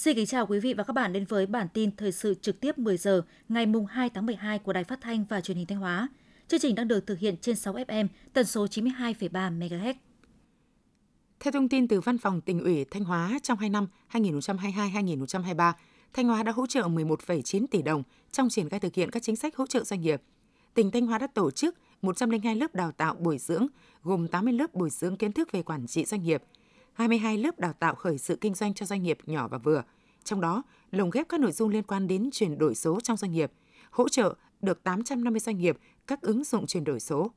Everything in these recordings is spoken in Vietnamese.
Xin kính chào quý vị và các bạn đến với bản tin thời sự trực tiếp 10 giờ ngày mùng 2 tháng 12 của Đài Phát thanh và Truyền hình Thanh Hóa. Chương trình đang được thực hiện trên 6 FM, tần số 92,3 MHz. Theo thông tin từ Văn phòng tỉnh ủy Thanh Hóa, trong 2 năm 2022-2023, Thanh Hóa đã hỗ trợ 11,9 tỷ đồng trong triển khai thực hiện các chính sách hỗ trợ doanh nghiệp. Tỉnh Thanh Hóa đã tổ chức 102 lớp đào tạo bồi dưỡng, gồm 80 lớp bồi dưỡng kiến thức về quản trị doanh nghiệp, 22 lớp đào tạo khởi sự kinh doanh cho doanh nghiệp nhỏ và vừa. Trong đó, lồng ghép các nội dung liên quan đến chuyển đổi số trong doanh nghiệp, hỗ trợ được 850 doanh nghiệp các ứng dụng chuyển đổi số.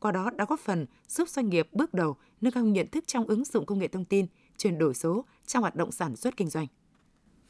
Qua đó đã góp phần giúp doanh nghiệp bước đầu nâng cao nhận thức trong ứng dụng công nghệ thông tin, chuyển đổi số trong hoạt động sản xuất kinh doanh.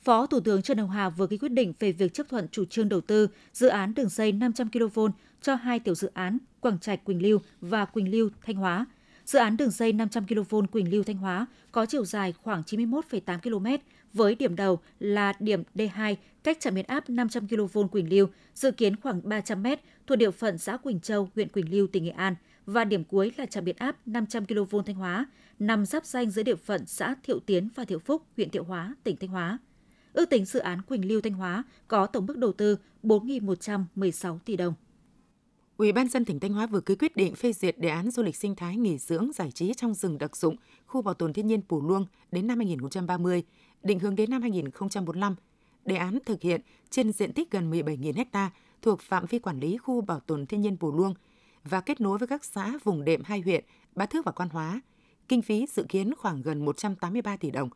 Phó Thủ tướng Trần Hồng Hà vừa ký quyết định về việc chấp thuận chủ trương đầu tư dự án đường dây 500 kV cho hai tiểu dự án Quảng Trạch Quỳnh Lưu và Quỳnh Lưu Thanh Hóa. Dự án đường dây 500 kV Quỳnh Lưu Thanh Hóa có chiều dài khoảng 91,8 km với điểm đầu là điểm D2 cách trạm biến áp 500 kV Quỳnh Lưu, dự kiến khoảng 300 m thuộc địa phận xã Quỳnh Châu, huyện Quỳnh Lưu, tỉnh Nghệ An và điểm cuối là trạm biến áp 500 kV Thanh Hóa, nằm giáp danh giữa địa phận xã Thiệu Tiến và Thiệu Phúc, huyện Thiệu Hóa, tỉnh Thanh Hóa. Ước tính dự án Quỳnh Lưu Thanh Hóa có tổng mức đầu tư 4.116 tỷ đồng. Ủy ban dân tỉnh Thanh Hóa vừa ký quyết định phê duyệt đề án du lịch sinh thái nghỉ dưỡng giải trí trong rừng đặc dụng, khu bảo tồn thiên nhiên Pù Luông đến năm 2030, định hướng đến năm 2045. Đề án thực hiện trên diện tích gần 17.000 ha thuộc phạm vi quản lý khu bảo tồn thiên nhiên Bù Luông và kết nối với các xã vùng đệm hai huyện Bá Thước và Quan Hóa. Kinh phí dự kiến khoảng gần 183 tỷ đồng.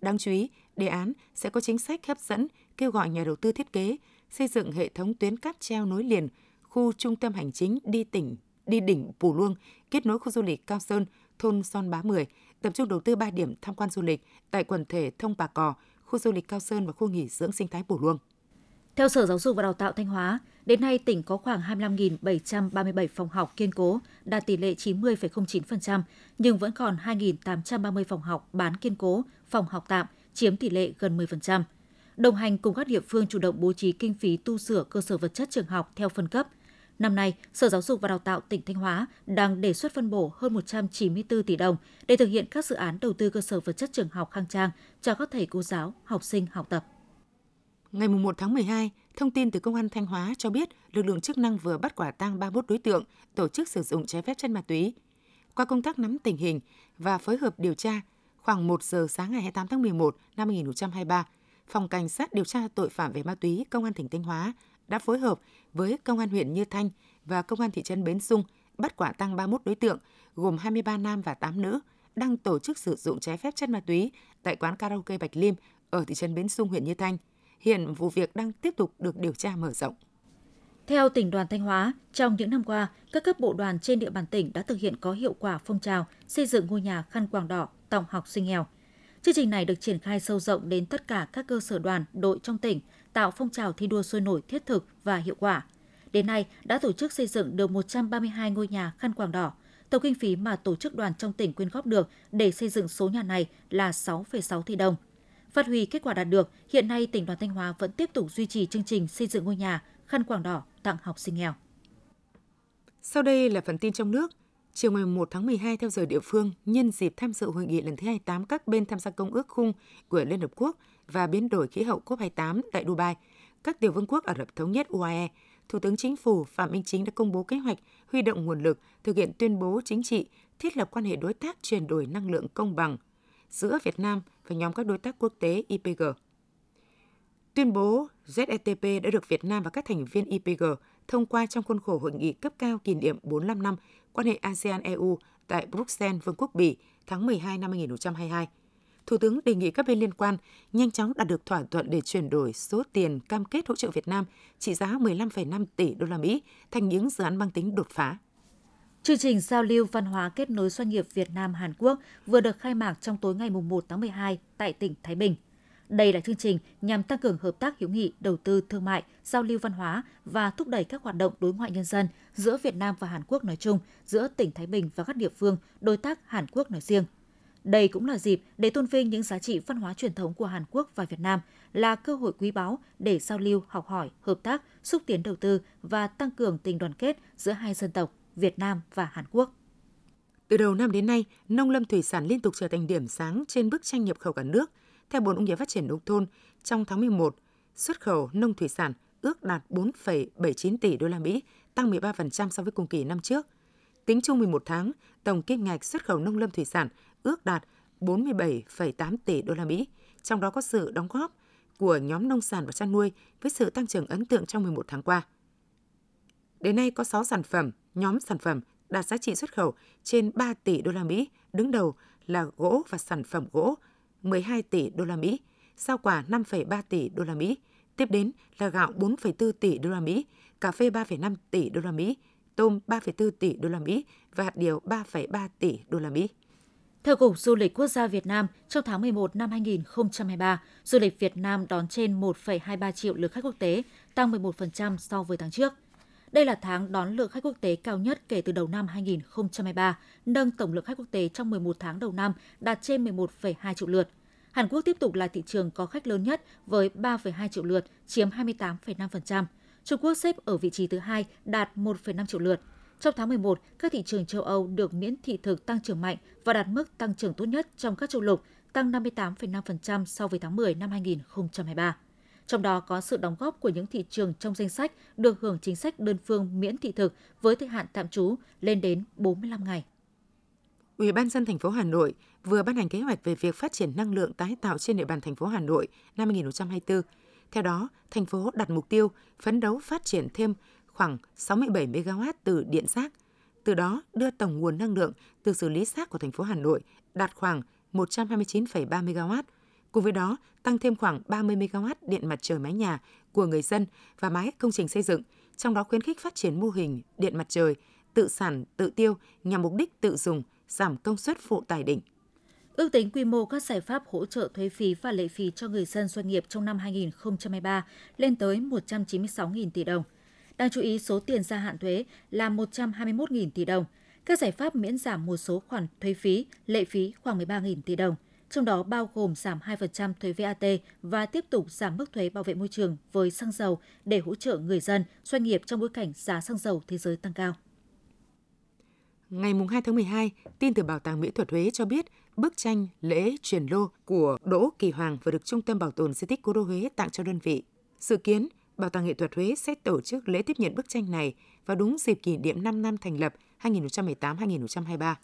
Đáng chú ý, đề án sẽ có chính sách hấp dẫn, kêu gọi nhà đầu tư thiết kế, xây dựng hệ thống tuyến cáp treo nối liền khu trung tâm hành chính đi tỉnh đi đỉnh Pù Luông, kết nối khu du lịch Cao Sơn, thôn Son Bá 10, tập trung đầu tư 3 điểm tham quan du lịch tại quần thể Thông Bà Cò, khu du lịch Cao Sơn và khu nghỉ dưỡng sinh thái bổ Luông. Theo Sở Giáo dục và Đào tạo Thanh Hóa, đến nay tỉnh có khoảng 25.737 phòng học kiên cố, đạt tỷ lệ 90,09%, nhưng vẫn còn 2.830 phòng học bán kiên cố, phòng học tạm, chiếm tỷ lệ gần 10%. Đồng hành cùng các địa phương chủ động bố trí kinh phí tu sửa cơ sở vật chất trường học theo phân cấp – Năm nay, Sở Giáo dục và Đào tạo tỉnh Thanh Hóa đang đề xuất phân bổ hơn 194 tỷ đồng để thực hiện các dự án đầu tư cơ sở vật chất trường học khang trang cho các thầy cô giáo, học sinh học tập. Ngày 1 tháng 12, thông tin từ Công an Thanh Hóa cho biết lực lượng chức năng vừa bắt quả tang 31 đối tượng tổ chức sử dụng trái phép chân ma túy. Qua công tác nắm tình hình và phối hợp điều tra, khoảng 1 giờ sáng ngày 28 tháng 11 năm 2023, Phòng Cảnh sát điều tra tội phạm về ma túy Công an tỉnh Thanh Hóa đã phối hợp với Công an huyện Như Thanh và Công an thị trấn Bến Sung bắt quả tăng 31 đối tượng, gồm 23 nam và 8 nữ, đang tổ chức sử dụng trái phép chất ma túy tại quán karaoke Bạch Liêm ở thị trấn Bến Sung, huyện Như Thanh. Hiện vụ việc đang tiếp tục được điều tra mở rộng. Theo tỉnh đoàn Thanh Hóa, trong những năm qua, các cấp bộ đoàn trên địa bàn tỉnh đã thực hiện có hiệu quả phong trào xây dựng ngôi nhà khăn quàng đỏ tặng học sinh nghèo. Chương trình này được triển khai sâu rộng đến tất cả các cơ sở đoàn, đội trong tỉnh tạo phong trào thi đua sôi nổi thiết thực và hiệu quả. Đến nay đã tổ chức xây dựng được 132 ngôi nhà khăn quàng đỏ. Tổng kinh phí mà tổ chức đoàn trong tỉnh quyên góp được để xây dựng số nhà này là 6,6 tỷ đồng. Phát huy kết quả đạt được, hiện nay tỉnh đoàn Thanh Hóa vẫn tiếp tục duy trì chương trình xây dựng ngôi nhà khăn quàng đỏ tặng học sinh nghèo. Sau đây là phần tin trong nước. Chiều ngày 1 tháng 12 theo giờ địa phương, nhân dịp tham dự hội nghị lần thứ 28 các bên tham gia công ước khung của Liên Hợp Quốc và biến đổi khí hậu COP28 tại Dubai, các tiểu vương quốc Ả Rập Thống nhất UAE, Thủ tướng Chính phủ Phạm Minh Chính đã công bố kế hoạch huy động nguồn lực thực hiện tuyên bố chính trị thiết lập quan hệ đối tác chuyển đổi năng lượng công bằng giữa Việt Nam và nhóm các đối tác quốc tế IPG. Tuyên bố ZETP đã được Việt Nam và các thành viên IPG thông qua trong khuôn khổ hội nghị cấp cao kỷ niệm 45 năm quan hệ ASEAN-EU tại Bruxelles, Vương quốc Bỉ tháng 12 năm 2022. Thủ tướng đề nghị các bên liên quan nhanh chóng đạt được thỏa thuận để chuyển đổi số tiền cam kết hỗ trợ Việt Nam trị giá 15,5 tỷ đô la Mỹ thành những dự án mang tính đột phá. Chương trình giao lưu văn hóa kết nối doanh nghiệp Việt Nam Hàn Quốc vừa được khai mạc trong tối ngày 1 tháng 12 tại tỉnh Thái Bình. Đây là chương trình nhằm tăng cường hợp tác hữu nghị, đầu tư thương mại, giao lưu văn hóa và thúc đẩy các hoạt động đối ngoại nhân dân giữa Việt Nam và Hàn Quốc nói chung, giữa tỉnh Thái Bình và các địa phương đối tác Hàn Quốc nói riêng. Đây cũng là dịp để tôn vinh những giá trị văn hóa truyền thống của Hàn Quốc và Việt Nam, là cơ hội quý báu để giao lưu, học hỏi, hợp tác, xúc tiến đầu tư và tăng cường tình đoàn kết giữa hai dân tộc Việt Nam và Hàn Quốc. Từ đầu năm đến nay, nông lâm thủy sản liên tục trở thành điểm sáng trên bức tranh nhập khẩu cả nước – Theo Bộ Nông nghiệp Phát triển Nông thôn, trong tháng 11, xuất khẩu nông thủy sản ước đạt 4,79 tỷ đô la Mỹ, tăng 13% so với cùng kỳ năm trước. Tính chung 11 tháng, tổng kim ngạch xuất khẩu nông lâm thủy sản ước đạt 47,8 tỷ đô la Mỹ, trong đó có sự đóng góp của nhóm nông sản và chăn nuôi với sự tăng trưởng ấn tượng trong 11 tháng qua. Đến nay có 6 sản phẩm, nhóm sản phẩm đạt giá trị xuất khẩu trên 3 tỷ đô la Mỹ, đứng đầu là gỗ và sản phẩm gỗ 12 tỷ đô la Mỹ, rau quả 5,3 tỷ đô la Mỹ, tiếp đến là gạo 4,4 tỷ đô la Mỹ, cà phê 3,5 tỷ đô la Mỹ, tôm 3,4 tỷ đô la Mỹ và hạt điều 3,3 tỷ đô la Mỹ. Theo Cục Du lịch Quốc gia Việt Nam, trong tháng 11 năm 2023, du lịch Việt Nam đón trên 1,23 triệu lượt khách quốc tế, tăng 11% so với tháng trước. Đây là tháng đón lượng khách quốc tế cao nhất kể từ đầu năm 2023, nâng tổng lượng khách quốc tế trong 11 tháng đầu năm đạt trên 11,2 triệu lượt. Hàn Quốc tiếp tục là thị trường có khách lớn nhất với 3,2 triệu lượt, chiếm 28,5%. Trung Quốc xếp ở vị trí thứ hai, đạt 1,5 triệu lượt. Trong tháng 11, các thị trường châu Âu được miễn thị thực tăng trưởng mạnh và đạt mức tăng trưởng tốt nhất trong các châu lục, tăng 58,5% so với tháng 10 năm 2023. Trong đó có sự đóng góp của những thị trường trong danh sách được hưởng chính sách đơn phương miễn thị thực với thời hạn tạm trú lên đến 45 ngày. Ủy ban dân thành phố Hà Nội vừa ban hành kế hoạch về việc phát triển năng lượng tái tạo trên địa bàn thành phố Hà Nội năm 2024. Theo đó, thành phố đặt mục tiêu phấn đấu phát triển thêm khoảng 67 MW từ điện rác, từ đó đưa tổng nguồn năng lượng từ xử lý rác của thành phố Hà Nội đạt khoảng 129,3 MW. Cùng với đó, tăng thêm khoảng 30 MW điện mặt trời mái nhà của người dân và mái công trình xây dựng, trong đó khuyến khích phát triển mô hình điện mặt trời tự sản, tự tiêu nhằm mục đích tự dùng, giảm công suất phụ tải đỉnh. Ước tính quy mô các giải pháp hỗ trợ thuế phí và lệ phí cho người dân doanh nghiệp trong năm 2023 lên tới 196.000 tỷ đồng. Đáng chú ý, số tiền gia hạn thuế là 121.000 tỷ đồng. Các giải pháp miễn giảm một số khoản thuế phí, lệ phí khoảng 13.000 tỷ đồng, trong đó bao gồm giảm 2% thuế VAT và tiếp tục giảm mức thuế bảo vệ môi trường với xăng dầu để hỗ trợ người dân, doanh nghiệp trong bối cảnh giá xăng dầu thế giới tăng cao. Ngày 2 tháng 12, tin từ Bảo tàng Mỹ thuật Huế cho biết bức tranh Lễ truyền lô của Đỗ Kỳ Hoàng vừa được Trung tâm Bảo tồn Di tích Cố đô Huế tặng cho đơn vị. Dự kiến, Bảo tàng Nghệ thuật Huế sẽ tổ chức lễ tiếp nhận bức tranh này vào đúng dịp kỷ niệm 5 năm thành lập 2018-2023.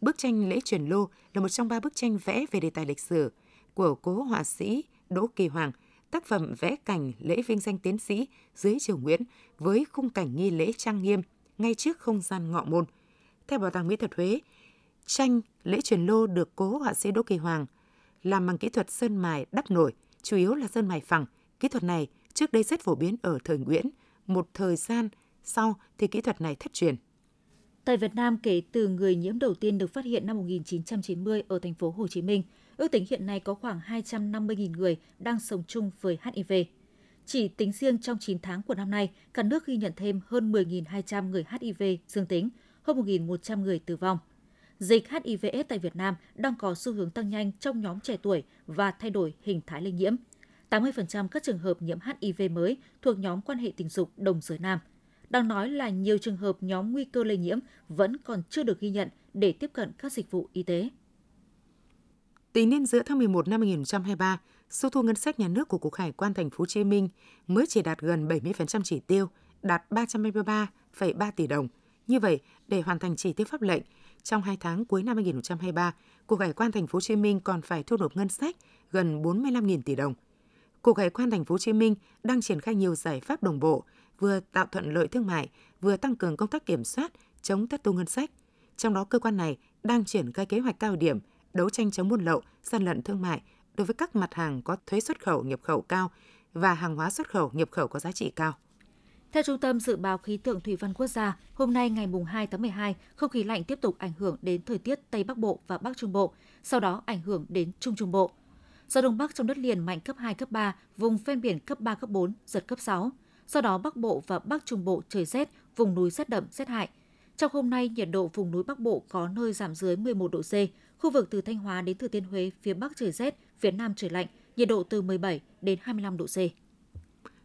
Bức tranh Lễ truyền lô là một trong ba bức tranh vẽ về đề tài lịch sử của cố họa sĩ Đỗ Kỳ Hoàng, tác phẩm vẽ cảnh lễ vinh danh tiến sĩ dưới triều Nguyễn với khung cảnh nghi lễ trang nghiêm ngay trước không gian ngọ môn. Theo Bảo tàng Mỹ thuật Huế, tranh lễ truyền lô được cố họa sĩ Đỗ Kỳ Hoàng làm bằng kỹ thuật sơn mài đắp nổi, chủ yếu là sơn mài phẳng. Kỹ thuật này trước đây rất phổ biến ở thời Nguyễn, một thời gian sau thì kỹ thuật này thất truyền. Tại Việt Nam, kể từ người nhiễm đầu tiên được phát hiện năm 1990 ở thành phố Hồ Chí Minh, ước tính hiện nay có khoảng 250.000 người đang sống chung với HIV. Chỉ tính riêng trong 9 tháng của năm nay, cả nước ghi nhận thêm hơn 10.200 người HIV dương tính, hơn 1.100 người tử vong. Dịch HIV/AIDS tại Việt Nam đang có xu hướng tăng nhanh trong nhóm trẻ tuổi và thay đổi hình thái lây nhiễm. 80% các trường hợp nhiễm HIV mới thuộc nhóm quan hệ tình dục đồng giới nam. Đang nói là nhiều trường hợp nhóm nguy cơ lây nhiễm vẫn còn chưa được ghi nhận để tiếp cận các dịch vụ y tế. Tính đến giữa tháng 11 năm 2023, số thu ngân sách nhà nước của Cục Hải quan Thành phố Hồ Chí Minh mới chỉ đạt gần 70% chỉ tiêu, đạt 323,3 tỷ đồng. Như vậy, để hoàn thành chỉ tiêu pháp lệnh, trong 2 tháng cuối năm 2023, Cục Hải quan Thành phố Hồ Chí Minh còn phải thu nộp ngân sách gần 45.000 tỷ đồng. Cục Hải quan Thành phố Hồ Chí Minh đang triển khai nhiều giải pháp đồng bộ, vừa tạo thuận lợi thương mại, vừa tăng cường công tác kiểm soát, chống thất thu ngân sách. Trong đó cơ quan này đang triển khai kế hoạch cao điểm đấu tranh chống buôn lậu, gian lận thương mại đối với các mặt hàng có thuế xuất khẩu nhập khẩu cao và hàng hóa xuất khẩu nhập khẩu có giá trị cao. Theo Trung tâm Dự báo Khí tượng Thủy văn Quốc gia, hôm nay ngày 2 tháng 12, không khí lạnh tiếp tục ảnh hưởng đến thời tiết Tây Bắc Bộ và Bắc Trung Bộ, sau đó ảnh hưởng đến Trung Trung Bộ. Gió Đông Bắc trong đất liền mạnh cấp 2, cấp 3, vùng ven biển cấp 3, cấp 4, giật cấp 6. Sau đó Bắc Bộ và Bắc Trung Bộ trời rét, vùng núi rét đậm, rét hại. Trong hôm nay, nhiệt độ vùng núi Bắc Bộ có nơi giảm dưới 11 độ C, khu vực từ Thanh Hóa đến Thừa Thiên Huế, phía Bắc trời rét, phía Nam trời lạnh, nhiệt độ từ 17 đến 25 độ C.